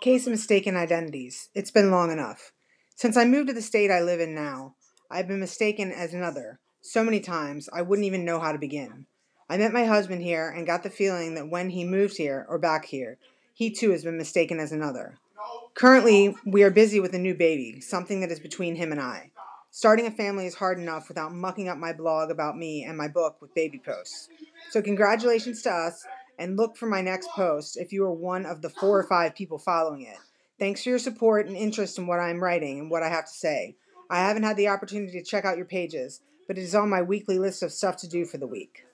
Case of mistaken identities. It's been long enough. Since I moved to the state I live in now, I've been mistaken as another so many times I wouldn't even know how to begin. I met my husband here and got the feeling that when he moved here or back here, he too has been mistaken as another. Currently, we are busy with a new baby, something that is between him and I. Starting a family is hard enough without mucking up my blog about me and my book with baby posts. So, congratulations to us, and look for my next post if you are one of the four or five people following it. Thanks for your support and interest in what I am writing and what I have to say. I haven't had the opportunity to check out your pages, but it is on my weekly list of stuff to do for the week.